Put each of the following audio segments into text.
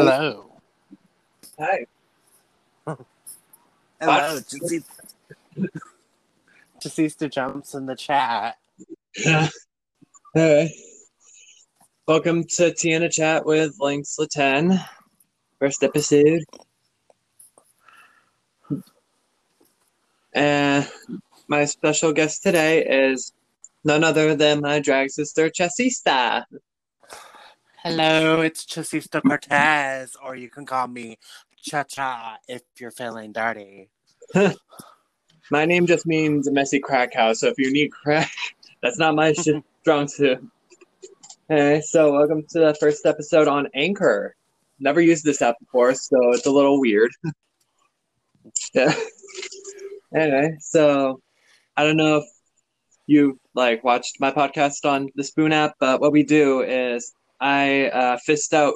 Hello. Hi. Hello. Deceased jumps in the chat. Hey. Welcome to Tiana Chat with Lynx Laten. First episode. And my special guest today is none other than my drag sister, Chessista. Hello, it's Chasista Cortez, or you can call me Cha Cha if you're feeling dirty. My name just means a messy crack house, so if you need crack, that's not my shit strong suit. Hey, so welcome to the first episode on Anchor. Never used this app before, so it's a little weird. yeah. Anyway, so I don't know if you like watched my podcast on the Spoon app, but what we do is I uh, fist out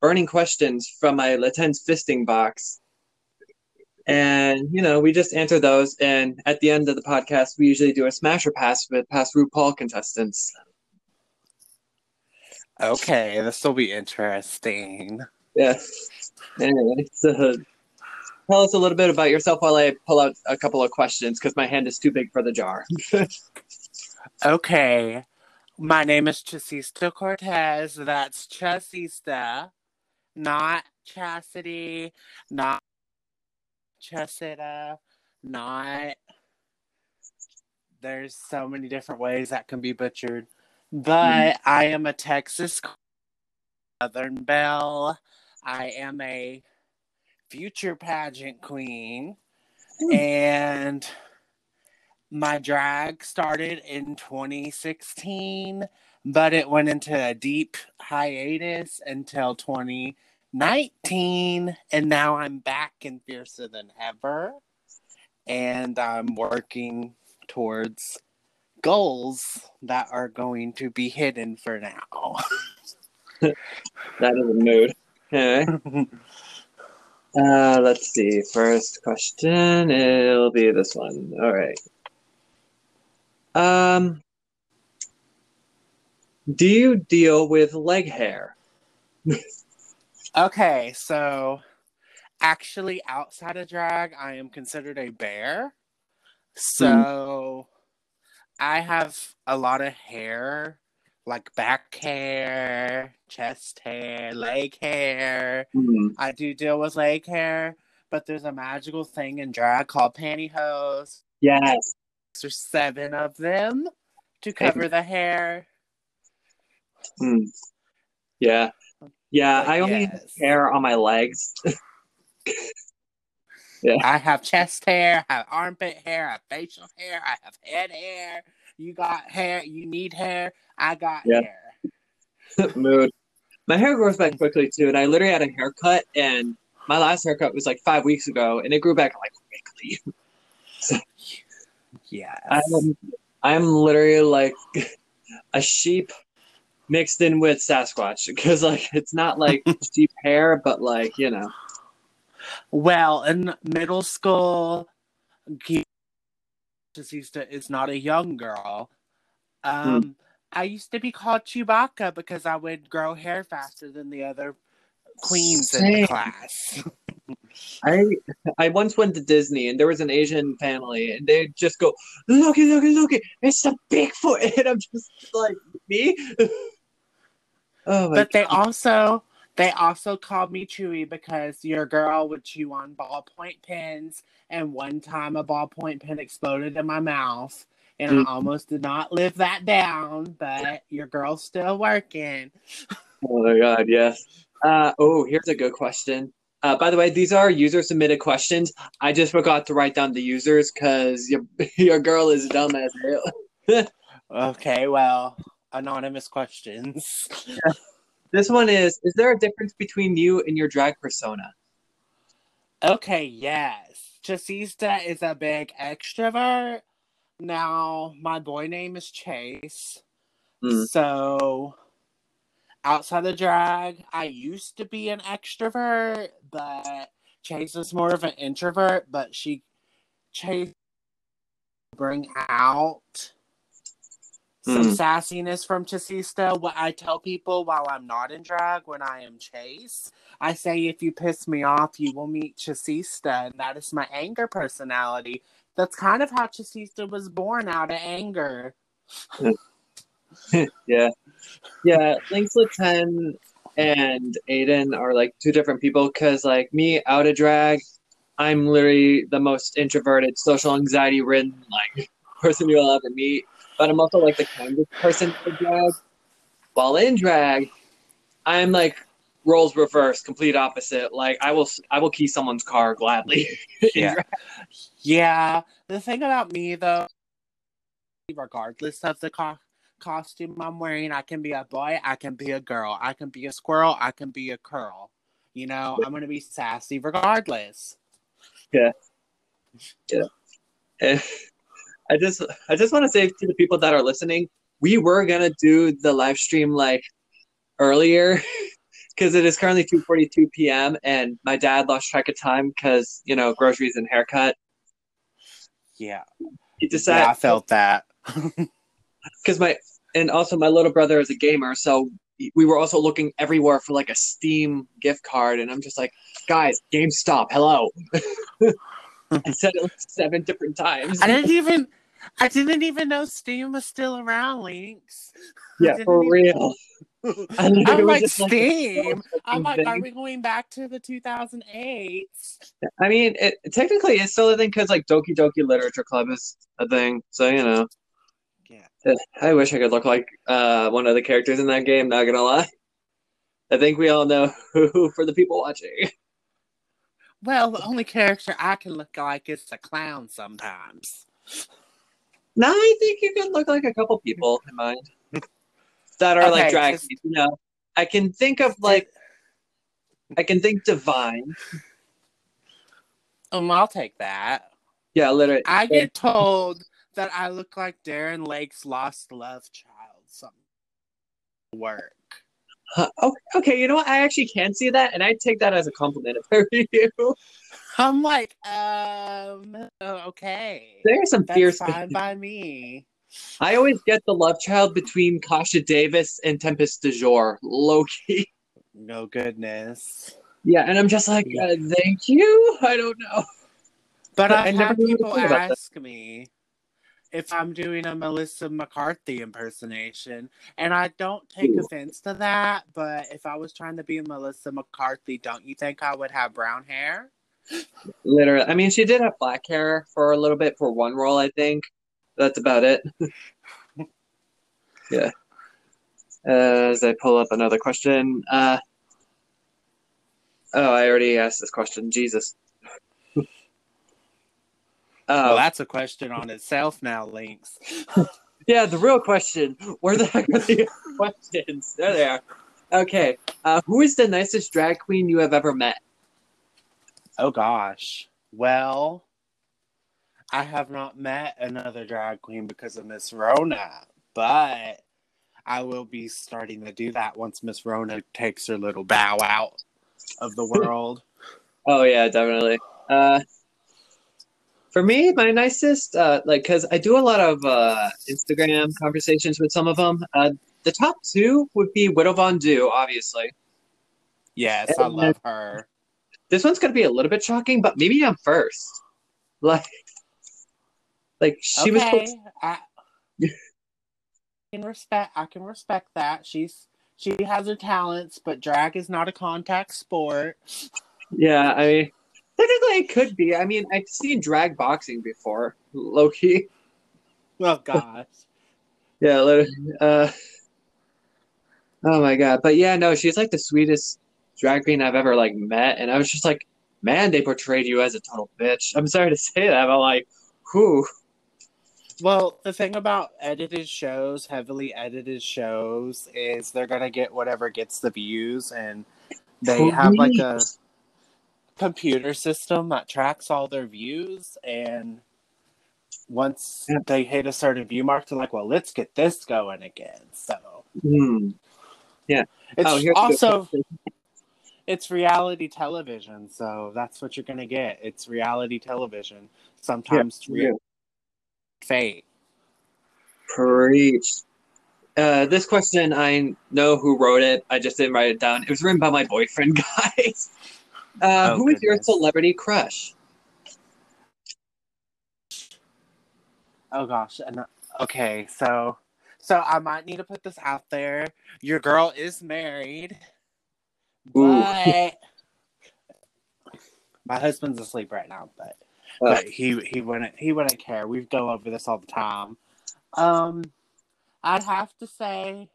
burning questions from my Laten's fisting box. And, you know, we just answer those. And at the end of the podcast, we usually do a smasher pass with past RuPaul contestants. Okay, this will be interesting. Yeah. Anyway, so tell us a little bit about yourself while I pull out a couple of questions because my hand is too big for the jar. Okay, my name is Chasista Cortez. That's Chasista, not Chastity, not Chesita, not. There's so many different ways that can be butchered. But mm-hmm. I am a Texas Southern Belle. I am a future pageant queen. Hmm. And my drag started in 2016, but it went into a deep hiatus until 2019. And now I'm back and fiercer than ever. And I'm working towards goals that are going to be hidden for now. that is a mood. Okay. Uh, let's see. First question. It'll be this one. All right. Um, do you deal with leg hair? Okay, so actually, outside of drag, I am considered a bear. So I have a lot of hair, like back hair, chest hair, leg hair. Mhm. I do deal with leg hair, but there's a magical thing in drag called pantyhose. Yes. There's seven of them to cover the hair. Hmm. Yeah. Yeah. I only have Yes. hair on my legs. yeah. I have chest hair, I have armpit hair, I have facial hair, I have head hair. You got hair, you need hair, I got Yeah. hair. Mood. My hair grows back quickly too, and I literally had a haircut, and my last haircut was like five weeks ago, and it grew back like quickly. Yes. I'm, I'm literally like a sheep mixed in with Sasquatch because like it's not like sheep hair, but like you know. Well, in middle school, Chasista is not a young girl. Um, I used to be called Chewbacca because I would grow hair faster than the other queens in the class. I I once went to Disney and there was an Asian family and they just go, look it, look it, look it, it's a Bigfoot, and I'm just like me. oh but they also they also called me Chewy because your girl would chew on ballpoint pens, and one time a ballpoint pen exploded in my mouth, and Mm. I almost did not live that down. But your girl's still working. Oh my god, yes. Uh, oh, here's a good question. Uh, by the way, these are user submitted questions. I just forgot to write down the users because your your girl is dumb as hell. Okay, well, anonymous questions. This one is: Is there a difference between you and your drag persona? Okay, yes. Chasista is a big extrovert. Now, my boy name is Chase. Hmm. So, outside of drag, I used to be an extrovert, but Chase is more of an introvert, but she Chase bring out some Mm. sassiness from Chasista. What I tell people while I'm not in drag when I am Chase, I say if you piss me off, you will meet Chasista, and that is my anger personality. That's kind of how Chasista was born out of anger. yeah. Yeah, Lynx Ten and Aiden are like two different people because like me out of drag, I'm literally the most introverted, social anxiety ridden like person you'll ever meet. But I'm also like the kindest person drag. While in drag, I'm like roles reversed, complete opposite. Like I will I will key someone's car gladly. Yeah. drag. Yeah, the thing about me though, regardless of the co- costume I'm wearing, I can be a boy, I can be a girl, I can be a squirrel, I can be a curl. You know, I'm gonna be sassy regardless. Yeah. Yeah. And I just I just want to say to the people that are listening, we were gonna do the live stream like earlier because it is currently 2:42 p.m. and my dad lost track of time because you know groceries and haircut. Yeah, He yeah, I felt that. because my and also my little brother is a gamer, so we were also looking everywhere for like a Steam gift card, and I'm just like, guys, GameStop, hello. I said it like seven different times. I didn't even, I didn't even know Steam was still around. Lynx. yeah, for even- real. I'm like just like, Steam. I'm like, thing. are we going back to the 2008? I mean, it technically it's still a thing because like Doki Doki Literature Club is a thing. So you know. I wish I could look like uh, one of the characters in that game. Not gonna lie. I think we all know who for the people watching. Well, the only character I can look like is the clown sometimes. No, I think you can look like a couple people in mind that are like Okay, drag. just- You know, I can think of like I can think Divine. Um, I'll take that. Yeah, literally. I get told that I look like Darren Lake's lost love child. Something work. Huh, okay, you know what? I actually can see that, and I take that as a compliment for you. I'm like, um, oh, okay. There's some That's fierce. fine by me. I always get the love child between Kasha Davis and Tempest DuJour, low key. No goodness. Yeah, and I'm just like, uh, thank you. I don't know. But I I've never had people ask me if I'm doing a Melissa McCarthy impersonation, and I don't take Ooh. offense to that. But if I was trying to be Melissa McCarthy, don't you think I would have brown hair? Literally, I mean, she did have black hair for a little bit for one role, I think. That's about it. yeah. As I pull up another question. Uh, oh, I already asked this question. Jesus. Well, Oh, that's a question on itself now, Lynx. yeah, the real question. Where the heck are the questions? There they are. Okay. Uh, who is the nicest drag queen you have ever met? Oh gosh. Well, I have not met another drag queen because of Miss Rona, but I will be starting to do that once Miss Rona takes her little bow out of the world. Oh yeah, definitely. Uh, for me, my nicest, uh, like, cause I do a lot of uh, Instagram conversations with some of them. Uh, the top two would be Widow Von'Du, obviously. yes, I love her. This one's gonna be a little bit shocking, but maybe I'm first. Like, like she was. okay, I can respect. I can respect that. She's she has her talents, but drag is not a contact sport. Yeah, I mean, technically it could be. I mean, I've seen drag boxing before, low key. Oh gosh. Yeah. Uh, oh my god! But yeah, no, she's like the sweetest drag queen I've ever like met, and I was just like, man, they portrayed you as a total bitch. I'm sorry to say that, but like, whew. Well, the thing about edited shows, heavily edited shows, is they're gonna get whatever gets the views, and they have like a computer system that tracks all their views, and once Yeah. they hit a certain view mark, they're like, "Well, let's get this going again." So Hmm. it's Oh, a good also it's reality television, so that's what you're gonna get. It's reality television. Sometimes Yeah. real fake. Preach. Uh, this question, I know who wrote it. I just didn't write it down. It was written by my boyfriend, guys. Uh, Oh, who is your celebrity crush? Oh gosh. And okay, so so I might need to put this out there. Your girl is married, Ooh. but my husband's asleep right now. But Uh. but he he wouldn't he wouldn't care. We go over this all the time. Um, I'd have to say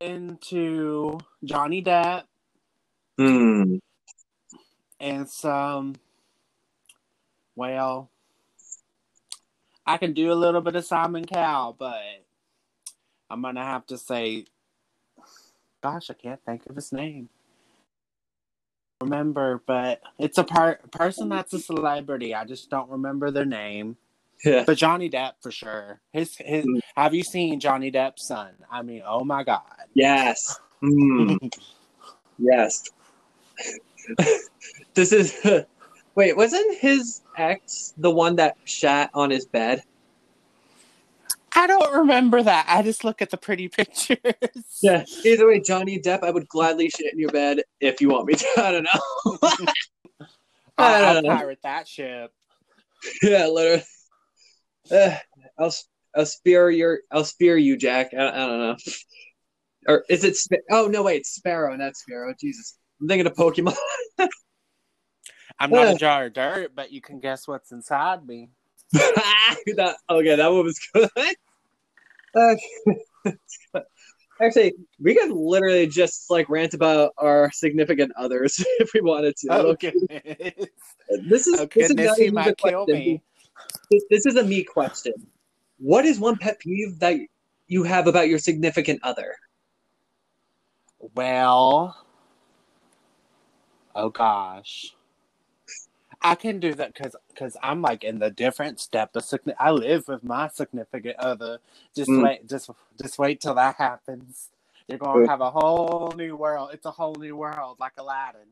into Johnny Depp Hmm. and some. Well, I can do a little bit of Simon Cowell, but I'm gonna have to say, gosh, I can't think of his name. Remember, but it's a par- person that's a celebrity. I just don't remember their name. Yeah. But Johnny Depp for sure. His his. Mm. Have you seen Johnny Depp's son? I mean, oh my god. Yes. Hmm. yes. this is. Wait, wasn't his ex the one that shat on his bed? I don't remember that. I just look at the pretty pictures. Yeah. Either way, Johnny Depp, I would gladly shit in your bed if you want me to. I don't know. I I'll don't know. pirate that ship. yeah, literally. Uh, I'll I'll spear your I'll spear you, Jack. I, I don't know. Or is it? Sp- oh no, wait, It's Sparrow, not Sparrow. Jesus, I'm thinking of Pokemon. I'm not a uh. jar of dirt, but you can guess what's inside me. that, okay, that one was good. Actually, we could literally just like rant about our significant others if we wanted to. Oh goodness! this is Oh this is not even might a kill me. This is a me question. What is one pet peeve that you have about your significant other? Well, oh gosh, I can do that because because I'm like in the different step of I live with my significant other. Just Mm. wait, just just wait till that happens. You're gonna have a whole new world. It's a whole new world, like Aladdin.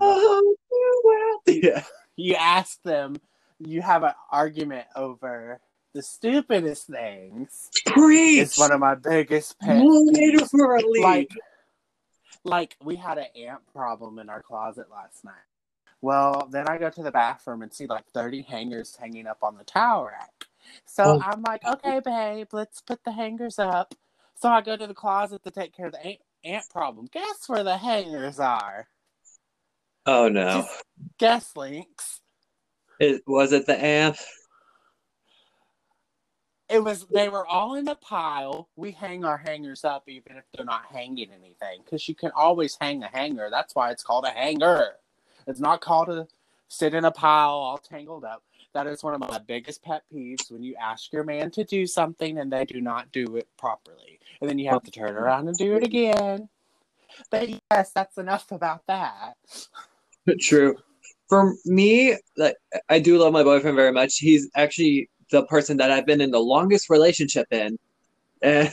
Oh, well. Yeah. you ask them, you have an argument over the stupidest things. Preach. It's one of my biggest pet Literally. peeves. Like, like we had an ant problem in our closet last night. Well, then I go to the bathroom and see like 30 hangers hanging up on the towel rack. So Oh. I'm like, okay, babe, let's put the hangers up. So I go to the closet to take care of the ant, ant problem. Guess where the hangers are? oh no. Guess Lynx. It was it the amp? It was they were all in a pile. We hang our hangers up even if they're not hanging anything because you can always hang a hanger. That's why it's called a hanger. It's not called a sit in a pile all tangled up. That is one of my biggest pet peeves when you ask your man to do something and they do not do it properly. And then you have to turn around and do it again. But yes, that's enough about that. True. For me, like I do love my boyfriend very much. He's actually the person that I've been in the longest relationship in. And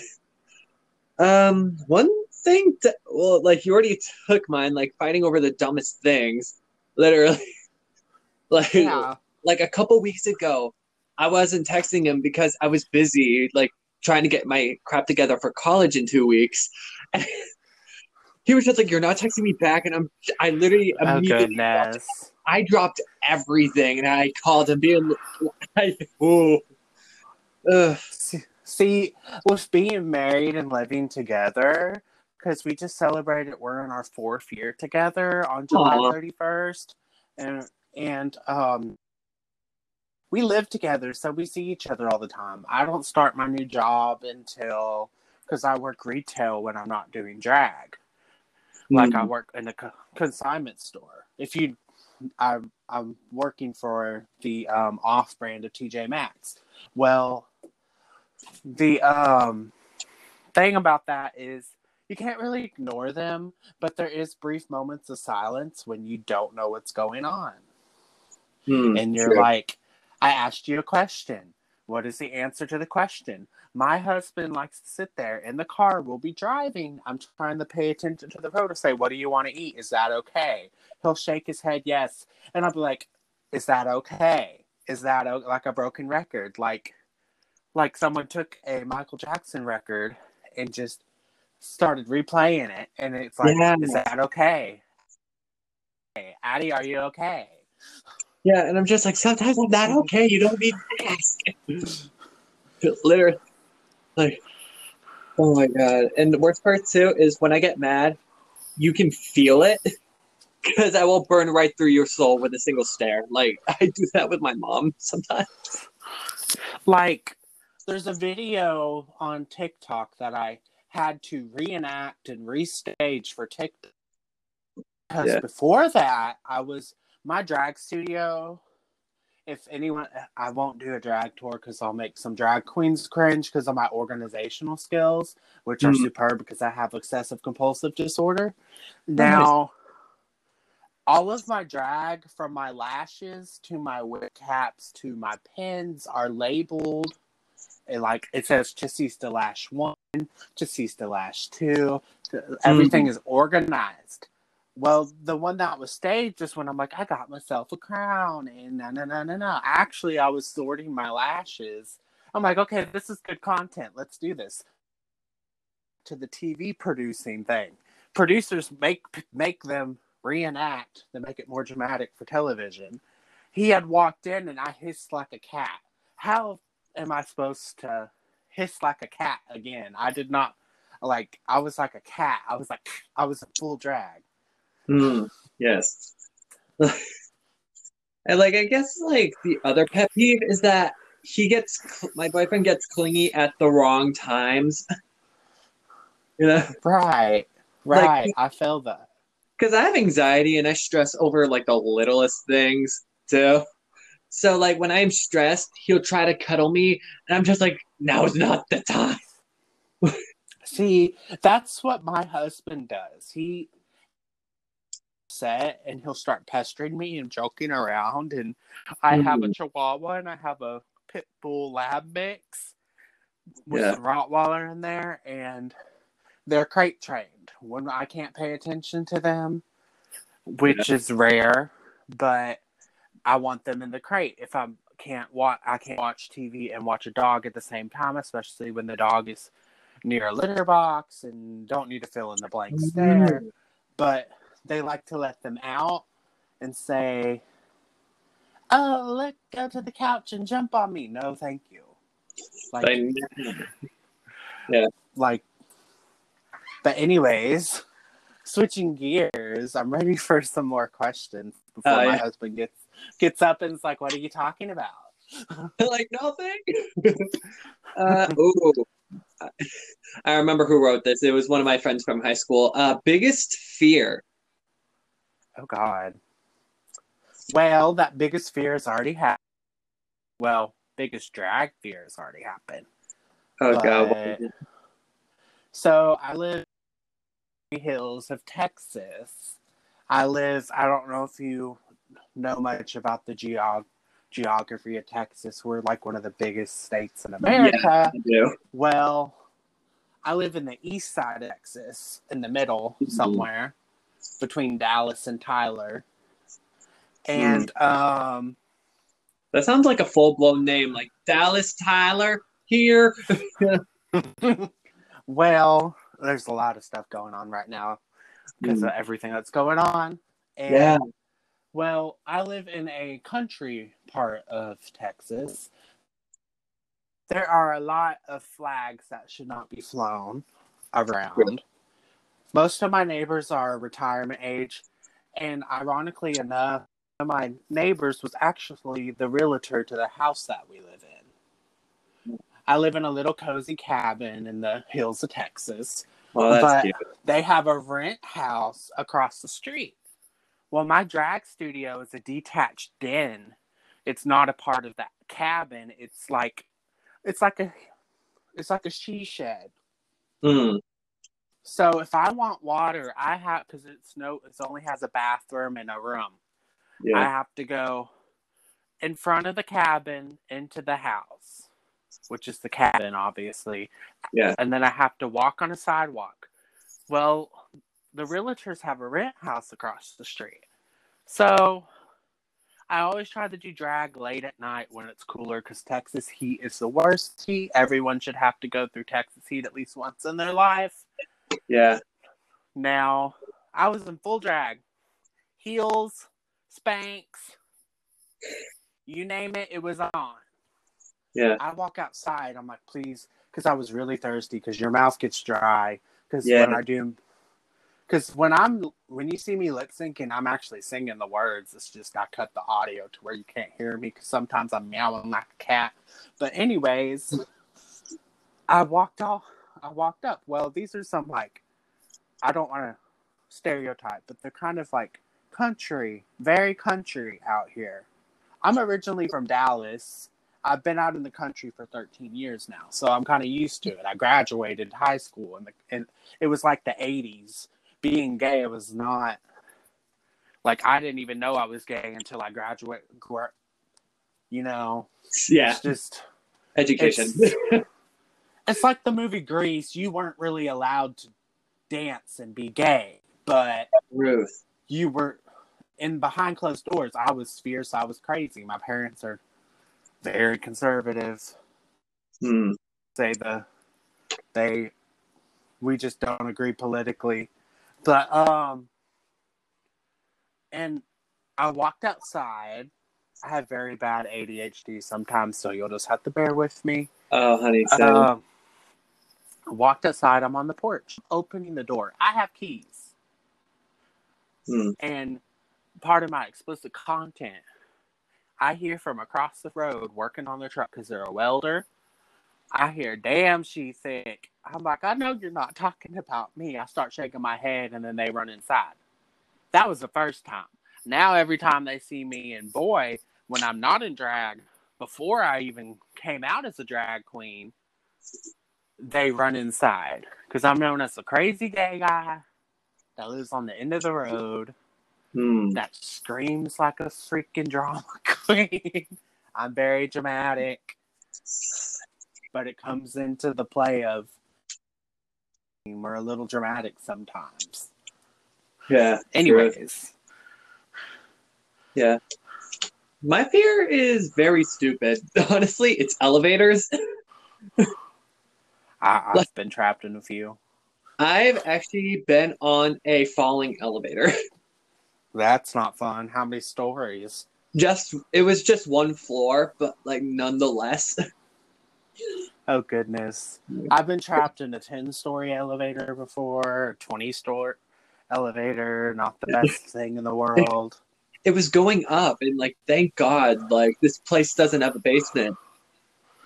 um one thing to, well, like you already took mine, like fighting over the dumbest things. Literally. Like Yeah. like a couple weeks ago, I wasn't texting him because I was busy, like trying to get my crap together for college in two weeks. he was just like, "You're not texting me back," and I'm, I literally immediately. Oh immediately, goodness. I dropped everything and I called him, being, I, ooh, Ugh. See- See, with being married and living together, because we just celebrated, we're in our fourth year together on July thirty first, and and um, we live together, so we see each other all the time. I don't start my new job until because I work retail when I'm not doing drag. Like I work in a consignment store. If you, I'm I'm working for the um, off brand of TJ Maxx. Well, the um thing about that is you can't really ignore them, but there is brief moments of silence when you don't know what's going on. Hmm, And you're like, I asked you a question. What is the answer to the question? My husband likes to sit there in the car. We'll be driving. I'm trying to pay attention to the road to say, What do you want to eat? Is that okay? He'll shake his head, yes. And I'll be like, Is that okay? Is that o-? like a broken record? Like, like someone took a Michael Jackson record and just started replaying it, and it's like, Yeah. is that okay? Hey, Annie, are you okay? Yeah, and I'm just like, sometimes I'm not okay. You don't need to ask. Literally, like, oh my god. And the worst part too is when I get mad, you can feel it because I will burn right through your soul with a single stare. Like I do that with my mom sometimes. Like, there's a video on TikTok that I had to reenact and restage for TikTok. Because Yeah. before that, I was my drag studio. If anyone, I won't do a drag tour because I'll make some drag queens cringe because of my organizational skills, which are Mhm. superb because I have excessive compulsive disorder. Now, all of my drag from my lashes to my wig caps to my pins are labeled. And like it says Chasista Lash 1, Chasista Lash 2. Everything is organized. Well, the one that was staged is when I'm like, I got myself a crown and no, no, no, no, no. Actually, I was sorting my lashes. I'm like, okay, this is good content. Let's do this. To the TV producing thing. Producers make make them reenact to make it more dramatic for television. He had walked in and I hissed like a cat. How am I supposed to hiss like a cat again? I did not like I was like a cat. I was like I was in full drag. Mm, yes. and like I guess like the other pet peeve is that he gets cl- my boyfriend gets clingy at the wrong times. you know, Right. Like- Right. I feel that. because I have anxiety and I stress over like the littlest things too. So like when I'm stressed, he'll try to cuddle me, and I'm just like, now is not the time. See, that's what my husband does. He set and he'll start pestering me and joking around and I have a mm-hmm. chihuahua and I have a pit bull lab mix with Yeah. some Rottweiler in there and they're crate trained. When I can't pay attention to them, which is rare, but I want them in the crate. If I can't watch I can't watch TV and watch a dog at the same time, especially when the dog is near a litter box and don't need to fill in the blanks mm-hmm. there. But they like to let them out and say, "Oh, let go to the couch and jump on me." No, thank you. Like, I like. But anyways, switching gears, I'm ready for some more questions before Oh, my yeah. husband gets gets up and is like, "What are you talking about?" like nothing. uh, ooh. I remember who wrote this. It was one of my friends from high school. Uh, biggest fear. Oh God. Well, that biggest fear has already happened. Well, biggest drag fear has already happened. Oh But- god. what was it? So I live in the hills of Texas. I live. I don't know if you know much about the geog geography of Texas. We're like one of the biggest states in America. Do. Well, I live in the east side of Texas, in the middle Mhm. somewhere between Dallas and Tyler. And um That sounds like a full blown name, like Dallas Tyler here. well, there's a lot of stuff going on right now because of everything that's going on. And Yeah. well, I live in a country part of Texas. There are a lot of flags that should not be flown around. Most of my neighbors are retirement age, and ironically enough, one of my neighbors was actually the realtor to the house that we live in. I live in a little cozy cabin in the hills of Texas that's But- cute. they have a rent house across the street. Well, my drag studio is a detached den. It's not a part of that cabin. It's like it's like a it's like a she shed. Mm, So if I want water, I have because it's no it only has a bathroom and a room. I have to go in front of the cabin into the house, which is the cabin, obviously. Yeah. And then I have to walk on a sidewalk. Well, the realtors have a rent house across the street. So I always try to do drag late at night when it's cooler because Texas heat is the worst heat. Everyone should have to go through Texas heat at least once in their life. Yeah. Now, I was in full drag, heels, Spanx, you name it, it was on. Yeah. I walk outside. I'm like, please, because I was really thirsty. Because your mouth gets dry. Because Yeah. when I do, because when I'm when you see me lip syncing, I'm actually singing the words. It's just I cut the audio to where you can't hear me. Because sometimes I'm meowing like a cat. But anyways, I walked off. I walked up. Well, these are some like, I don't want to stereotype, but they're kind of like country, very country out here. I'm originally from Dallas. I've been out in the country for 13 years now, so I'm kind of used to it. I graduated high school, and, the, and it was like the 80s. Being gay it was not like I didn't even know I was gay until I graduated. You know, Yeah. it's just Education. it's like the movie Grease. You weren't really allowed to dance and be gay, but Ruth. you were in behind closed doors. I was fierce. I was crazy. My parents are very conservative. Hmm. Say the they we just don't agree politically, but um, and I walked outside. I have very bad ADHD sometimes, so you'll just have to bear with me. Oh, honey. Um, I walked outside. I'm on the porch, opening the door. I have keys, Hmm. and part of my explicit content, I hear from across the road working on their truck because they're a welder. I hear, "Damn, she sick. I'm like, "I know you're not talking about me." I start shaking my head, and then they run inside. That was the first time. Now every time they see me, and boy, when I'm not in drag, before I even came out as a drag queen, they run inside because I'm known as the crazy gay guy that lives on the end of the road Hmm. that screams like a freaking drama queen. I'm very dramatic, but it comes into the play of we're a little dramatic sometimes. Yeah. Anyways, Yeah. My fear is very stupid. Honestly, it's elevators. I, I've been trapped in a few. I've actually been on a falling elevator. That's not fun. How many stories? Just it was just one floor, but like nonetheless. Oh goodness. I've been trapped in a 10 story elevator before, 20 story elevator, not the best thing in the world. It was going up and like thank God, like this place doesn't have a basement.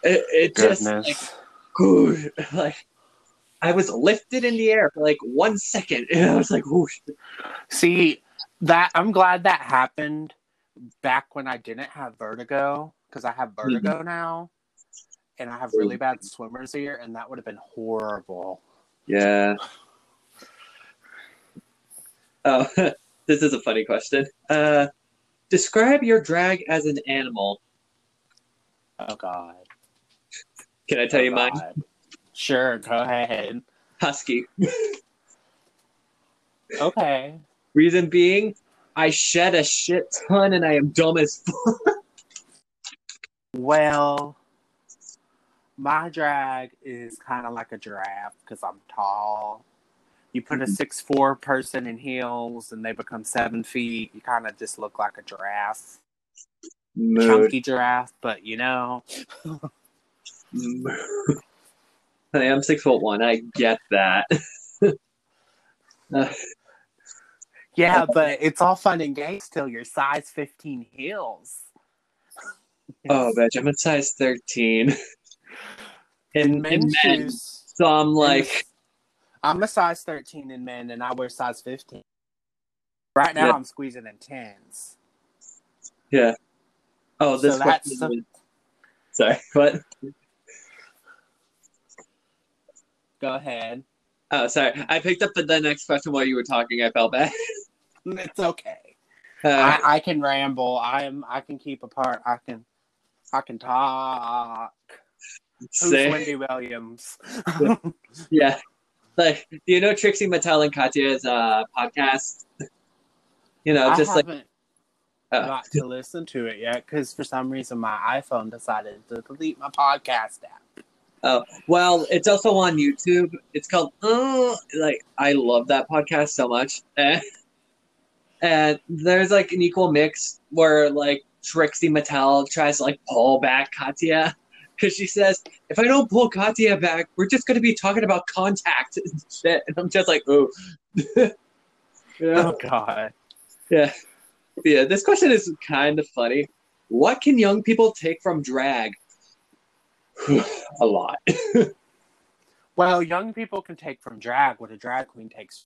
It, it just like, Good. Like I was lifted in the air for like one second and I was like, whoosh. See, that I'm glad that happened back when I didn't have vertigo because I have vertigo now and I have really bad swimmer's ear and that would have been horrible. Yeah. Oh, this is a funny question. Uh, describe your drag as an animal. Oh god. Can I tell Oh, you mine? God. Sure, go ahead. Husky. Okay. Reason being, I shed a shit ton and I am dumb as fuck. Well, my drag is kind of like a giraffe because I'm tall. You put a mm-hmm. six four person in heels and they become seven feet. You kind of just look like a giraffe, Mood. chunky giraffe. But you know, Mood. I'm six foot one. I get that. Uh, yeah, but it's all fun and games till you're size fifteen heels. oh, bitch, I'm a size 13. in In, in men's men, shoes, so I'm like, I'm a size thirteen in men, and I wear size fifteen. Right now, Yeah. I'm squeezing in tens. Yeah. oh, this So that's Sorry, what? Go ahead. Oh, sorry. I picked up the, the next question while you were talking. I felt bad. It's okay. Uh, I, I can ramble. I am. I can keep apart. I can. I can talk. Who's Wendy Williams? Yeah. Like, do you know Trixie Mattel and Katya's uh, podcast? You know, I just like haven't. Oh. got to listen to it yet because for some reason my iPhone decided to delete my podcast app. Oh, well, it's also on YouTube. It's called Oh, like I love that podcast so much. And there's like an equal mix where like Trixie Mattel tries to like pull back Katya because she says, "If I don't pull Katya back, we're just going to be talking about contact and shit." And I'm just like, "Oh, yeah, Oh God. yeah." Yeah, this question is kind of funny. What can young people take from drag? a lot. Well, young people can take from drag what a drag queen takes.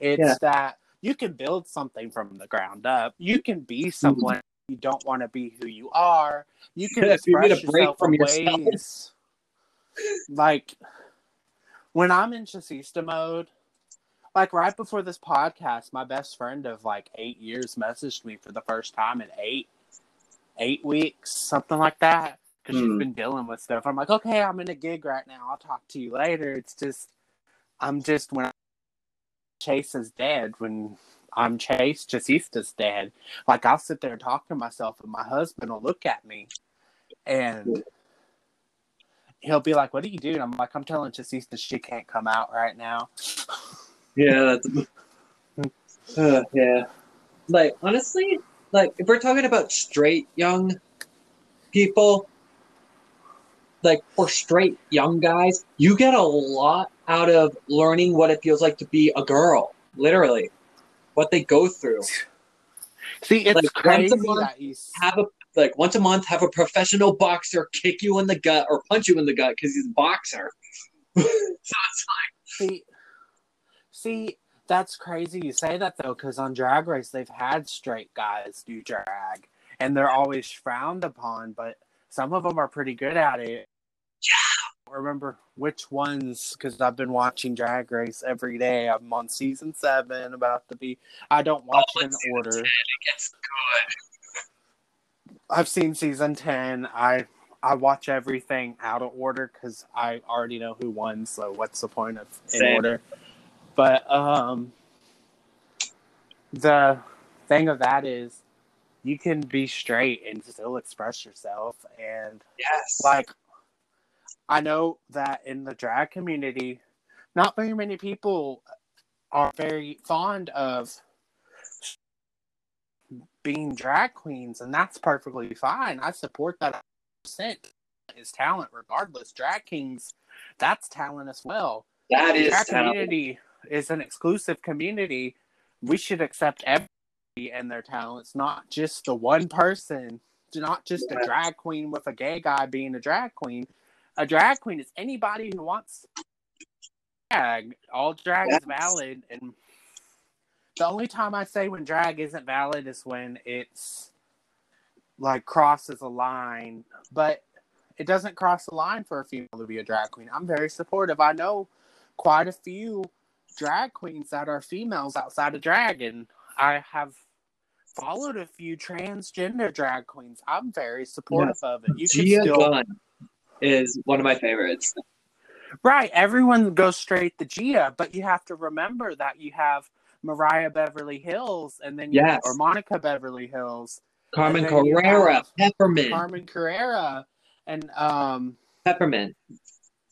It's Yeah. that you can build something from the ground up. You can be someone you don't want to be who you are. You can you express break yourself from in yourself. like when I'm in Chasista mode. Like right before this podcast, my best friend of like eight years messaged me for the first time in eight, eight weeks, something like that. Because Hmm. she's been dealing with stuff. I'm like, okay, I'm in a gig right now. I'll talk to you later. It's just, I'm just when I, Chase is dead, when I'm Chase, Chasista's dead. Like I'll sit there and talk to myself, and my husband will look at me, and he'll be like, "What are you doing?" I'm like, "I'm telling Chasista she can't come out right now." Yeah, that's uh, yeah. Like honestly, like if we're talking about straight young people, like for straight young guys, you get a lot out of learning what it feels like to be a girl. Literally, what they go through. See, it's Like, once a crazy month. Have a like once a month, have a professional boxer kick you in the gut or punch you in the gut because he's a boxer. so it's like See, see, that's crazy you say that though, because on Drag Race they've had straight guys do drag, and they're always frowned upon. But some of them are pretty good at it. Yeah. I don't remember which ones because I've been watching Drag Race every day. I'm on season seven, about to be. I don't watch Oh, in order. 10, it gets good. I've seen season ten. I I watch everything out of order because I already know who won. So what's the point of in Same. order? But um, the thing of that is, you can be straight and still express yourself. And Yes. like, I know that in the drag community, not very many people are very fond of being drag queens, and that's perfectly fine. I support that percent is talent regardless. Drag kings, that's talent as well. that is drag talent. community is an exclusive community. We should accept everybody and their talents, not just the one person, not just a drag queen with a gay guy being a drag queen. A drag queen is anybody who wants drag. All drag Yes. is valid, and the only time I say when drag isn't valid is when it's like crosses a line, but it doesn't cross the line for a female to be a drag queen. I'm very supportive. I know quite a few drag queens that are females outside of drag, and I have followed a few transgender drag queens. I'm very supportive of it. You can Gia still Gunn is one of my favorites. Right. Everyone goes straight to Gia, but you have to remember that you have Mariah Beverly Hills and then you Yes. or Monica Beverly Hills, Carmen And then you Carrera, Peppermint, Carmen Carrera, and um Peppermint.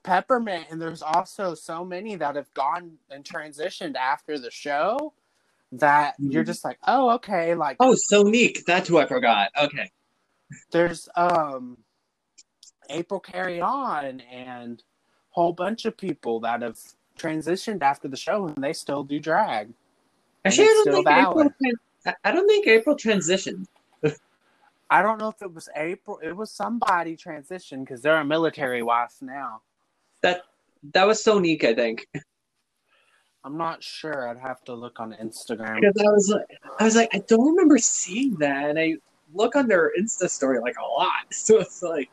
Peppermint, and there's also so many that have gone and transitioned after the show that you're Mhm. just like, oh, okay, like Oh, Sonique. That's who I forgot. Okay. there's um April Carrión and a whole bunch of people that have transitioned after the show and they still do drag. Actually, I don't think April. valid. tran- I- I don't think April transitioned. I don't know if it was April. It was somebody transitioned because they're a military wife now. That that was Sonique, I think. I'm not sure. I'd have to look on Instagram. Because I was like, I was like, I don't remember seeing that, and I look on their Insta story like a lot. So it's like,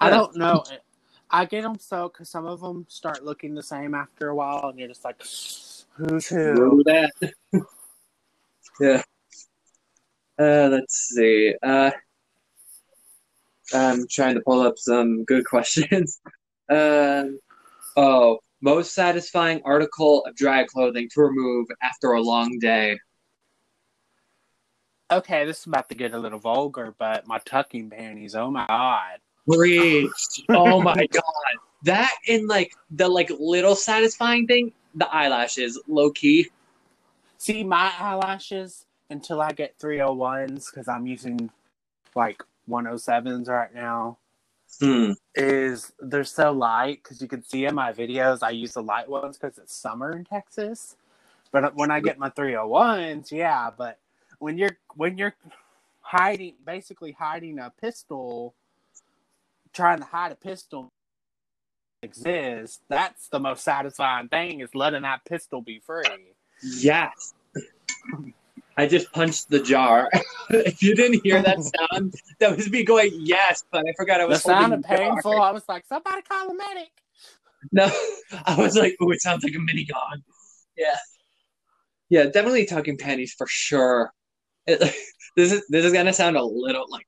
I don't know. I get them so because some of them start looking the same after a while, and you're just like, who's who? That. yeah. Uh, let's see. Uh, I'm trying to pull up some good questions. Um, oh, most satisfying article of dry clothing to remove after a long day. Okay, this is about to get a little vulgar, but my tucking panties, oh my god. Preach. oh my god. That and like the like little satisfying thing, the eyelashes, low key. See, my eyelashes until I get 301s, because I'm using like 107s right now, Hmm. is they're so light because you can see in my videos I use the light ones because it's summer in Texas. But when I get my 301s, yeah, but when you're when you're hiding basically hiding a pistol trying to hide a pistol exists that's the most satisfying thing is letting that pistol be free Yes. I just punched the jar. if you didn't hear that sound, that was me going yes, but I forgot I was sound of the jar. painful i was like somebody call a medic No, I was like, oh, it sounds like a mini minigun. Yeah, yeah, definitely tucking panties for sure. It, this is this is gonna sound a little like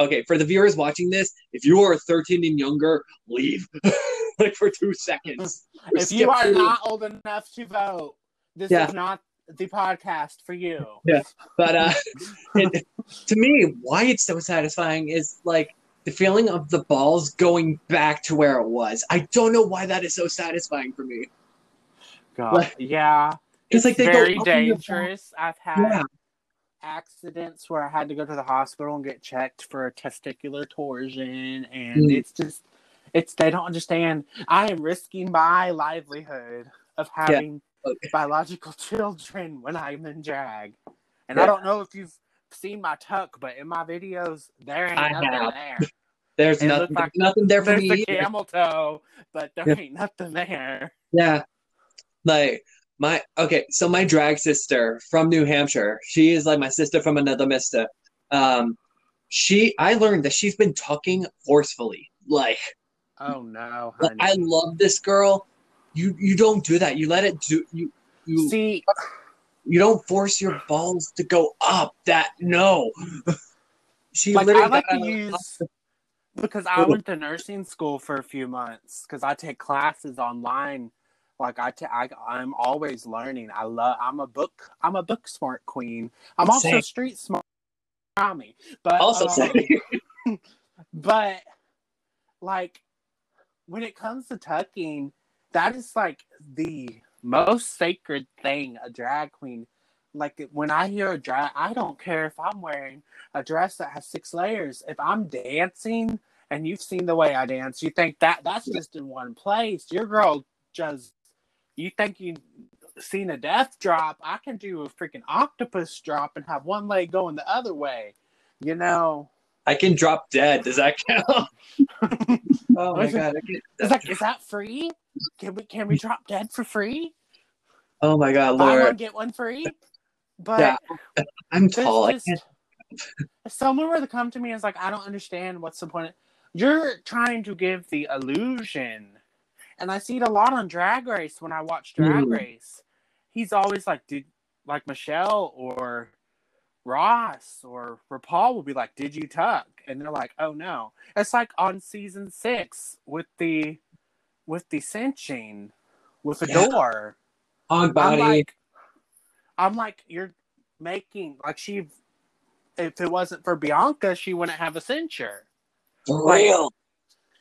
okay for the viewers watching this. If you are 13 and younger, leave like for two seconds. If you are through. not old enough to vote this Yeah. is not the podcast for you Yeah, But uh, it, to me, why it's so satisfying is like the feeling of the balls going back to where it was. I don't know why that is so satisfying for me. God, Like- yeah It's like they very dangerous i've had Yeah. Accidents where I had to go to the hospital and get checked for a testicular torsion, and Mm. it's just, it's they don't understand. I am risking my livelihood of having Okay. biological children when I'm in drag, and Yeah. I don't know if you've seen my tuck, but in my videos there ain't I nothing have. there. There's It nothing, like- nothing there for There's me. either. camel toe, but there Yeah. ain't nothing there. Yeah. Like my okay, so my drag sister from New Hampshire, she is like my sister from another mister. Um she I learned that she's been talking forcefully. Like Oh no, honey. I love this girl. You you don't do that. You let it do you you See, you don't force your balls to go up. That no. she like I literally like to use because I went to nursing school for a few months because I take classes online. Like I, I, I'm always learning. I love. I'm a book. I'm a book smart queen. I'm also Same. street smart. Tommy, but also um, saying but like when it comes to tucking, that is like the most sacred thing a drag queen. Like when I hear a drag, I don't care if I'm wearing a dress that has six layers. If I'm dancing and you've seen the way I dance, you think that that's just in one place. Your girl just you think you seen a death drop. I can do a freaking octopus drop and have one leg going the other way. You know. I can drop dead. Does that count? oh my god. It's like, is that free? Can we can we drop dead for free? oh my god, Buy one get one free. But Yeah, I'm tall. Can't someone were to come to me and is like, I don't understand what's the point. You're trying to give the illusion, and I see it a lot on Drag Race when I watch Drag Mm. Race. He's always like, did like Michelle or Ross or RuPaul will be like, "Did you tuck?" And they're like, "Oh no." It's like on season six with the with the cinching with the Yeah. door. hog body. I'm like, I'm like, you're making like she. If it wasn't for Bianca, she wouldn't have a censure. For like- real.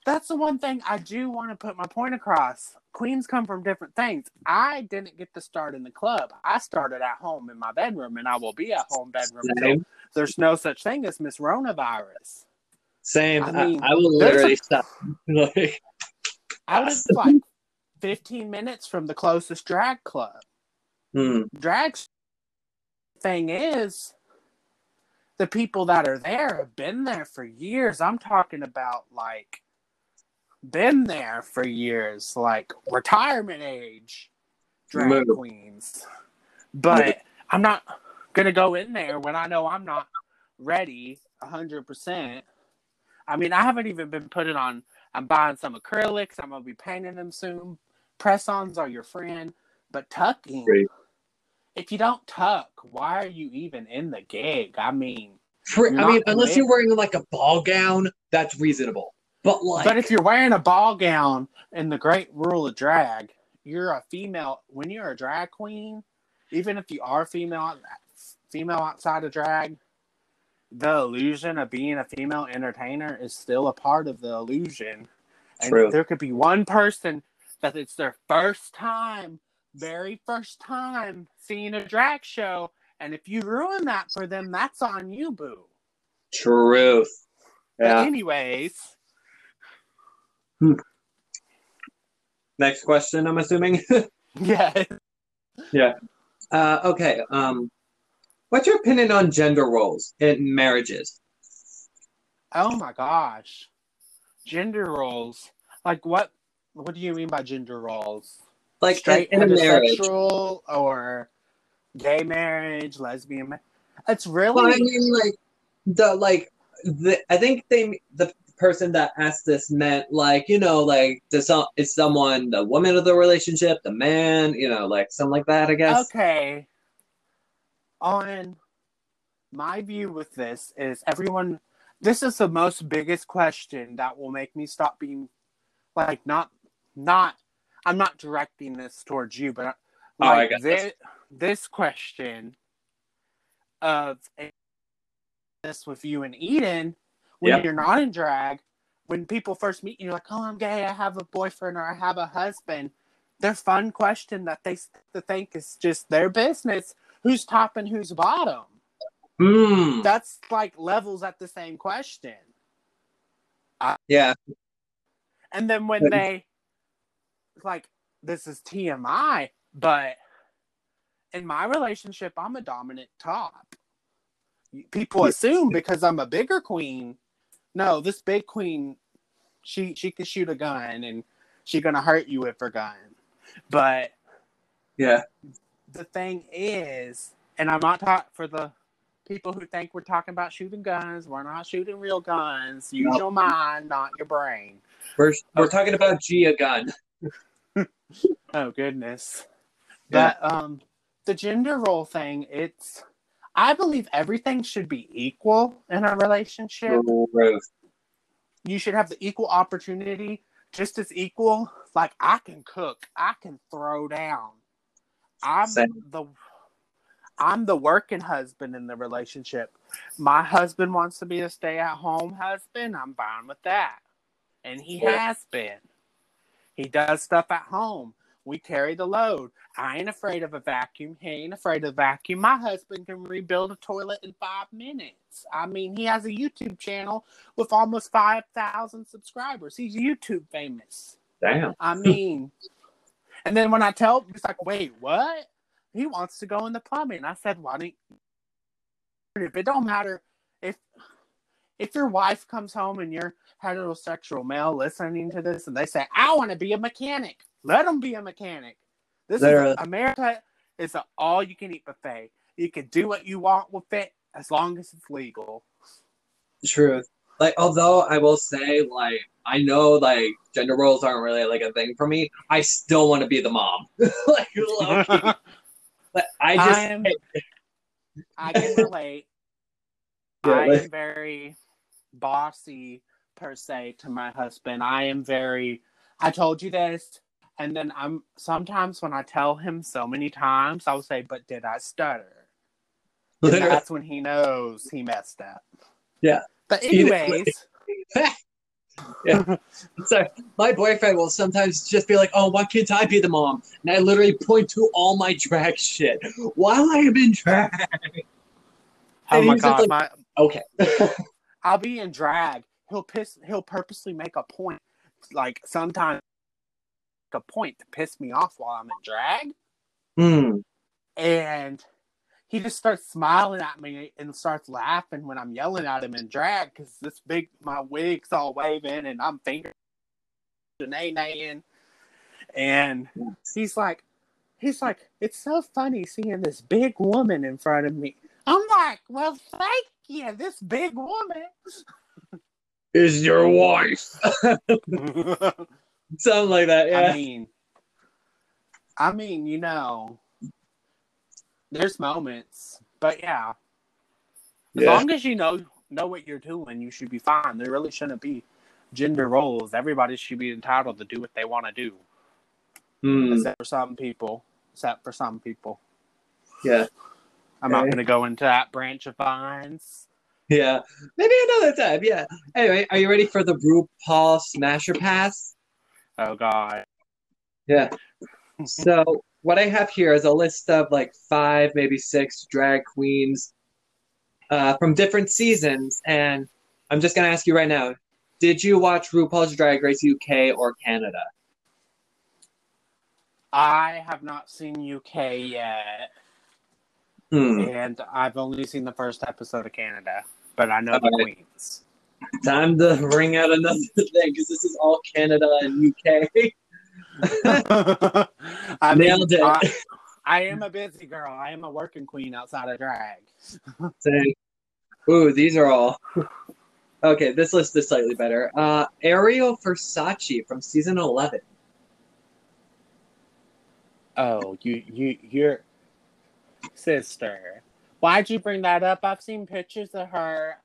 That's the one thing I do want to put my point across. Queens come from different things. I didn't get to start in the club. I started at home in my bedroom, and I will be at home bedroom Same. there's no such thing as Miss Ronavirus. Same. I I, mean, I will literally a- stop. Like, I was like 15 minutes from the closest drag club. hmm. drag thing is the people that are there have been there for years i'm talking about like been there for years like retirement age drag Move. queens but i'm not gonna go in there when i know i'm not ready 100% i mean i haven't even been putting on i'm buying some acrylics i'm gonna be painting them soon press-ons are your friend but tucking Great. if you don't tuck, why are you even in the gig? I mean, For, I mean, unless committed. you're wearing like a ball gown, that's reasonable. But like, but if you're wearing a ball gown in the great rule of drag, you're a female. When you're a drag queen, even if you are female, female outside of drag, the illusion of being a female entertainer is still a part of the illusion. And True. there could be one person that it's their first time, very first time seeing a drag show. And if you ruin that for them, that's on you, boo. Truth. But Yeah. Anyways, Next question, I'm assuming. yeah. Yeah. Uh, okay. Um, what's your opinion on gender roles in marriages? Oh my gosh. Gender roles. Like what what do you mean by gender roles? Like Straight in, in a marriage. heterosexual or gay marriage, lesbian ma- It's really Well, I mean, like the like the I think they the person that asked this meant like you know like does some is someone the woman of the relationship, the man, you know, like something like that. I guess. Okay. On my view with this is everyone this is the most biggest question that will make me stop being like not not I'm not directing this towards you, but Oh, like this, this. this question of this with you and Eden when Yep. you're not in drag, when people first meet you, you're like, oh, I'm gay, I have a boyfriend or I have a husband. Their fun question that they to think is just their business. Who's top and who's bottom? Hmm. That's like levels at the same question. Yeah. And then when they like this is TMI, but in my relationship, I'm a dominant top. People assume because I'm a bigger queen. No, this big queen, she she can shoot a gun and she gonna hurt you with her gun. But Yeah. the thing is, and I'm not talking for the people who think we're talking about shooting guns. We're not shooting real guns. Use No. your mind, not your brain. We're we're talking about Gia Gunn. Oh goodness. Yeah. But um the gender role thing, it's I believe everything should be equal in a relationship. You should have the equal opportunity, just as equal. Like I can cook, I can throw down. I'm Same. the I'm the working husband in the relationship. My husband wants to be a stay-at-home husband. I'm fine with that. And he Yeah. has been. He does stuff at home. We carry the load. I ain't afraid of a vacuum. He ain't afraid of a vacuum. My husband can rebuild a toilet in five minutes. I mean, he has a YouTube channel with almost 5,000 subscribers. He's YouTube famous. Damn. I mean, and then when I tell him, he's like, wait, what? He wants to go in the plumbing. I said, why don't you? If it don't matter, if if your wife comes home and you're heterosexual male listening to this and they say, I want to be a mechanic, let them be a mechanic. This Literally. is America is an all you can eat buffet. You can do what you want with it as long as it's legal. Truth. Like, although I will say, like, I know like gender roles aren't really like a thing for me. I still want to be the mom. like, low-key. Like, I just I am- I can relate. Yeah, I am very bossy per se to my husband. I am very I told you this and then I'm sometimes when I tell him so many times I'll say, But did I stutter? That's when he knows he messed up. Yeah. But anyways, So my boyfriend will sometimes just be like, "Oh, why can't I be the mom?" And I literally point to all my drag shit while I am in drag. oh And my god, like- my Okay. I'll be in drag. He'll piss. He'll purposely make a point, like sometimes a point to piss me off while I'm in drag, Hmm. and he just starts smiling at me and starts laughing when I'm yelling at him in drag because this big my wig's all waving and I'm finger and naying, and he's like, he's like, it's so funny seeing this big woman in front of me. I'm like, well, thank you, this big woman. Is your wife something like that? Yeah. I mean, I mean, you know, there's moments, but yeah, as Yeah. long as you know know what you're doing, you should be fine. There really shouldn't be gender roles. Everybody should be entitled to do what they want to do, Hmm. except for some people. Except for some people. Yeah. I'm not going to go into that branch of vines. Yeah, maybe another time. Yeah. Anyway, are you ready for the RuPaul Smasher Pass? Oh God. Yeah. So what I have here is a list of like five, maybe six drag queens uh, from different seasons, and I'm just gonna ask you right now: Did you watch RuPaul's Drag Race UK or Canada? I have not seen UK yet, Hmm. and I've only seen the first episode of Canada, but I know the Okay. queens. Time to bring out another thing because this is all Canada and UK. I mean, Nailed it. I, I am a busy girl. I am a working queen outside of drag. Say, ooh, these are all. Okay, this list is slightly better. Uh, Ariel Versace from season 11. Oh, you, you, your sister. Why'd you bring that up? I've seen pictures of her.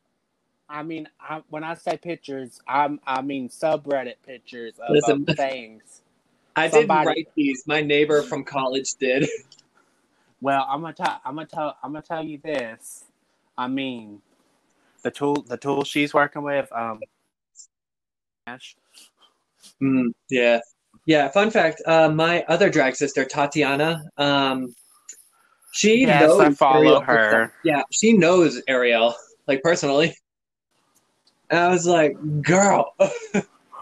I mean, I, when I say pictures, I'm, I mean subreddit pictures of, Listen. of things. I didn't write these. My neighbor from college did. Well, I'm gonna tell, I'm gonna tell, I'm gonna tell you this. I mean, the tool, the tool she's working with, um, Ash. Hmm, yeah. Yeah, fun fact, uh, my other drag sister, Tatiana, um, she Yes, knows I follow Ariel her. Yeah, she knows Ariel, like personally. And I was like, girl,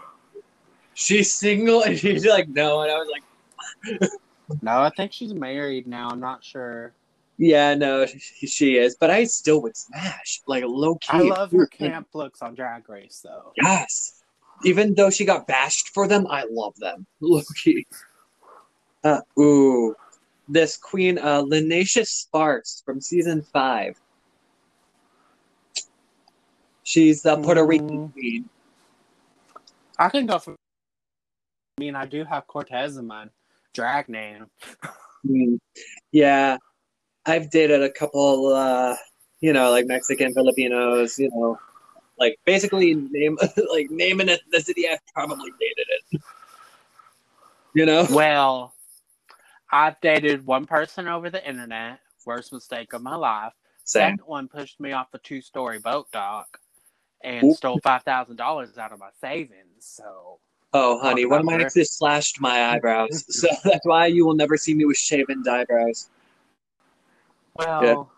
she's single, and she's like, no, and I was like, No, I think she's married now. I'm not sure. yeah, no, she, she is, but I still would smash, like low key. I love her Like, camp looks on Drag Race, though. Yes. Even though she got bashed for them, I love them. Low key. Uh, ooh. This queen, uh, Lineysha Sparx from season five. She's the Puerto Rican Mm. queen. I can go for. I mean, I do have Cortez in my drag name. Mm. Yeah. I've dated a couple, uh, you know, like Mexican, Filipinos, you know, like basically name, like name an ethnicity, I've probably dated it. You know? Well, I've dated one person over the internet. Worst mistake of my life. Same. Second one pushed me off a two story boat dock and Ooh. stole five thousand dollars out of my savings. So Oh, honey, one of my exes slashed my eyebrows, so that's why you will never see me with shaven eyebrows. well,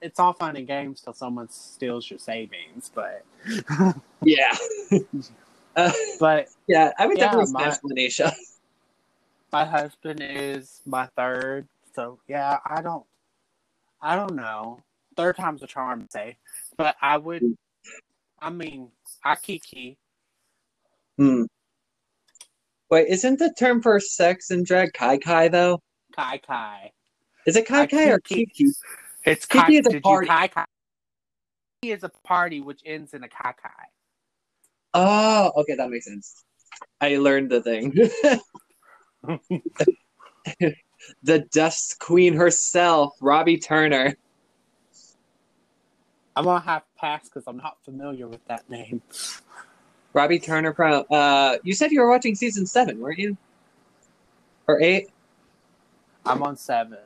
it's all fun and games till someone steals your savings, but Yeah, uh, but yeah, I would Yeah, definitely my- smash Lineysha. My husband is my third, so yeah, I don't, I don't know. Third time's a charm, say, but I would. I mean, I kiki. Hmm. Wait, isn't the term for sex in drag kai kai though? Kai Kai. Is it kai kai or kiki. It's Kiki is a party. Kai Kai. Kiki is a party which ends in a kai kai. Oh, okay, that makes sense. I learned the thing. the Dust Queen herself, Robbie Turner. I'm gonna have to pass because I'm not familiar with that name. Robbie Turner from uh you said you were watching season seven, weren't you? Or eight? I'm on seven.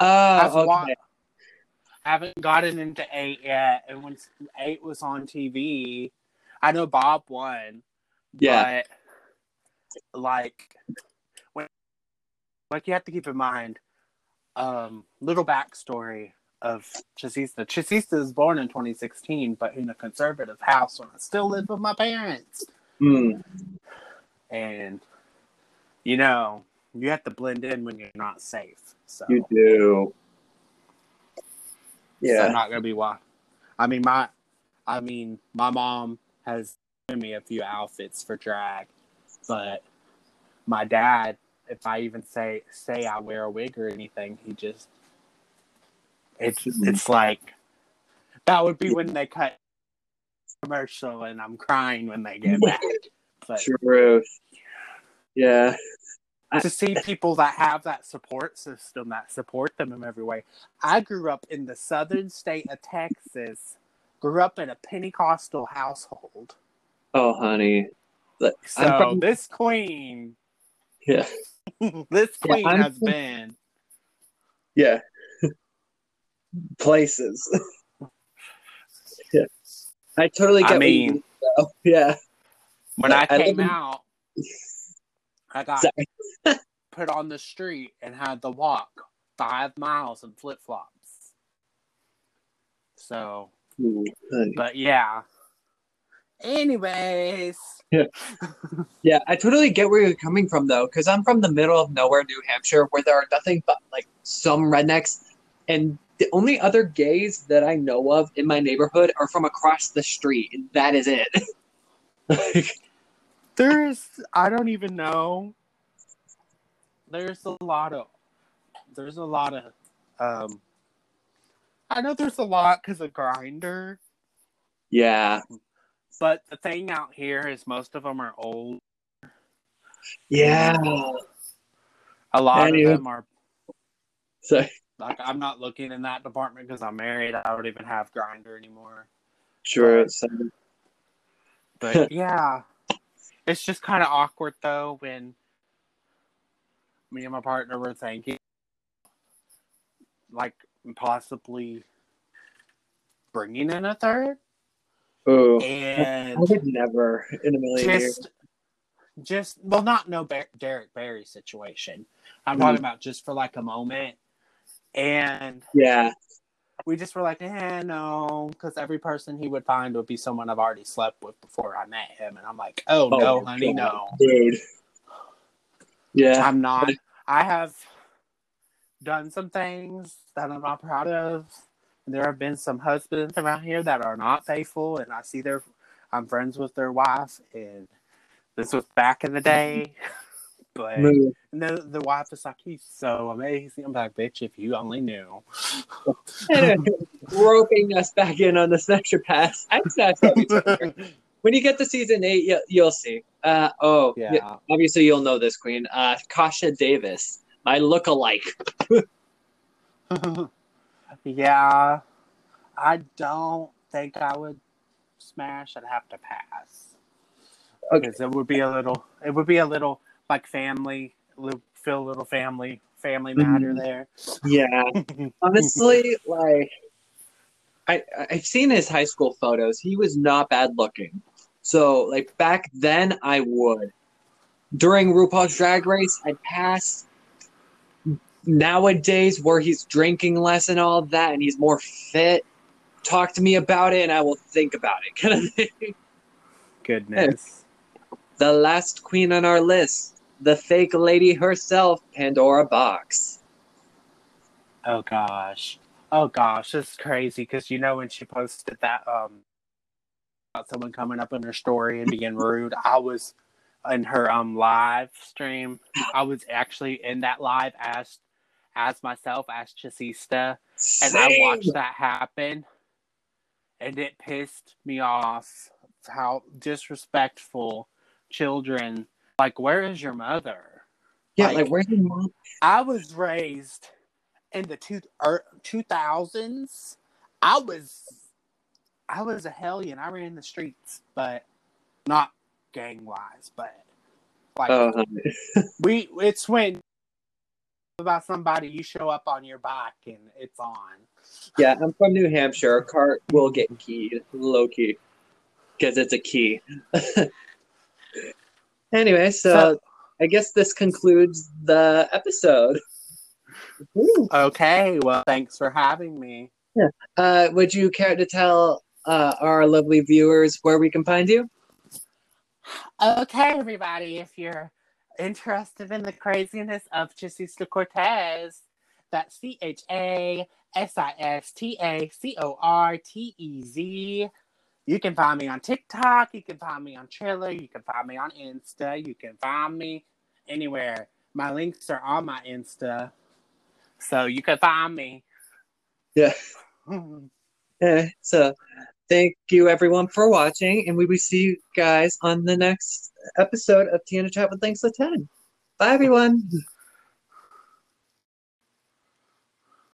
Oh, I've okay. wa- haven't gotten into eight yet, and when eight was on TV, I know Bob won. Yeah. But like when like you have to keep in mind, um, little backstory of Chasista. Chasista was born in 2016, but in a conservative house when I still lived with my parents. Hmm. And you know, you have to blend in when you're not safe. So You do. So Yeah. I'm not gonna be why. I mean, my, I mean, my mom has given me a few outfits for drag, but my dad, if I even say say I wear a wig or anything, he just, it's it's like, that would be when they cut commercial and I'm crying when they get back. But Truth. Yeah. to see people that have that support system that support them in every way. I grew up in the southern state of Texas, grew up in a Pentecostal household. Oh, honey. So from- this queen, Yeah. this queen I'm has from- been Yeah. Places. yeah. I totally get. I mean, mean, yeah. when I came out, I got put on the street and had to walk five miles in flip flops. So, but yeah. Anyways, Yeah, yeah, I totally get where you're coming from though, because I'm from the middle of nowhere, New Hampshire, where there are nothing but like some rednecks, and the only other gays that I know of in my neighborhood are from across the street, and that is it. like, there's I don't even know. There's a lot of there's a lot of um I know there's a lot because of Grindr, yeah, but the thing out here is most of them are old. yeah. A lot of them are So like I'm not looking in that department because I'm married. I don't even have Grindr anymore. sure. So, But yeah, it's just kind of awkward though when me and my partner were thinking, like possibly bringing in a third, ooh, I and would never in a million years. just, just well, not no Bar- Derrick Barry situation. I'm Mhm. talking about just for like a moment, and Yeah, we just were like, eh, no, because every person he would find would be someone I've already slept with before I met him, and I'm like, oh, Oh no, honey, God. no. dude. Yeah, I'm not. I have done some things that I'm not proud of. There have been some husbands around here that are not faithful, and I see their. I'm friends with their wife, and this was back in the day. But Move. the the wife is like, he's so amazing. I'm like, bitch, if you only knew. roping us back in on the Snatcher Pass. I snatched up. When you get to season eight, you, you'll see. Uh, oh, yeah. yeah, obviously you'll know this queen. Uh, Kasha Davis, my look-alike. Yeah. I don't think I would smash. I'd have to pass. Okay. Because it would be a little. It would be a little like family. Feel a little family family matter Mhm. there. Yeah, honestly, like I I've seen his high school photos. He was not bad looking. So like back then, I would. During RuPaul's Drag Race, I'd pass. Nowadays, where he's drinking less and all that, and he's more fit, talk to me about it, and I will think about it. Kind of thing. Goodness. The last queen on our list, the fake lady herself, Pandora Boxx. Oh gosh. Oh gosh, it's crazy because you know when she posted that um about someone coming up in her story and being rude, I was in her um live stream. I was actually in that live as as myself as Chasista, and I watched that happen, and it pissed me off how disrespectful children. Like, where is your mother? Yeah, like- like where's your mom? I was raised in the two er, 2000s. I was I was a hellion. I ran the streets, but not gang wise, but like honey. we it's when about somebody you show up on your bike and it's on. Yeah, I'm from New Hampshire. A cart will get keyed, low key, because it's a key. anyway, so, So- I guess this concludes the episode. Ooh. Okay, well thanks for having me. Uh, would you care to tell uh, our lovely viewers where we can find you? Okay, everybody, if you're interested in the craziness of Chasista Cortez, that's C H A S I S T A C O R T E Z. You can find me on TikTok. You can find me on Triller. You can find me on Insta. You can find me anywhere. My links are on my Insta. So you can find me. Yeah. Eh, so, thank you everyone for watching, and we will see you guys on the next episode of Tiana Chat with Thanks to 10. Bye, everyone.